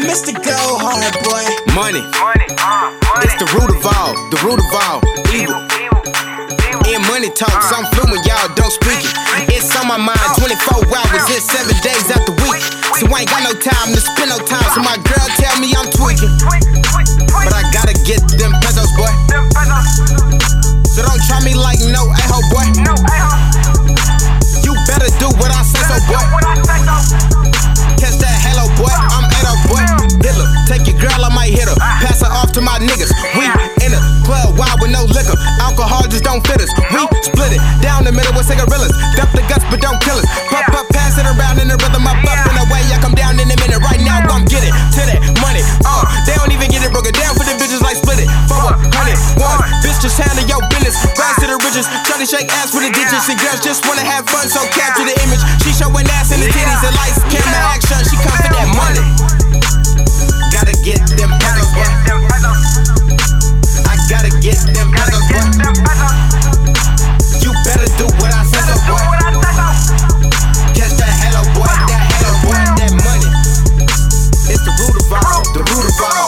Mr. Go Hard Boy. Money, Money, uh, money. it's the root of all, the root of all evil. evil, evil. In money talks, uh. I'm fluent, y'all don't speak it. It's on my mind uh. 24 hours, uh. it's seven days out the week. So I ain't got no time to spend no time. So my girl tell me I'm tweaking. Boy. You better do what I say so, boy. Catch that hello, boy. I'm Edo, boy. Hitler, take your girl, I might hit her. Pass her off to my niggas. We in a club wild with no liquor. Alcohol just don't fit us. We split it down the middle with cigarillas. Dump the guts, to the riches. Try to shake ass for the digits. And girls just wanna have fun, so capture the image. She showing ass in the titties and lights, camera action. She come for that money. Gotta get them pesos, boy. I gotta get them get boy. You better do what I say, boy. Catch that hello, boy. That hello, boy. That money. It's the root of all, the root of all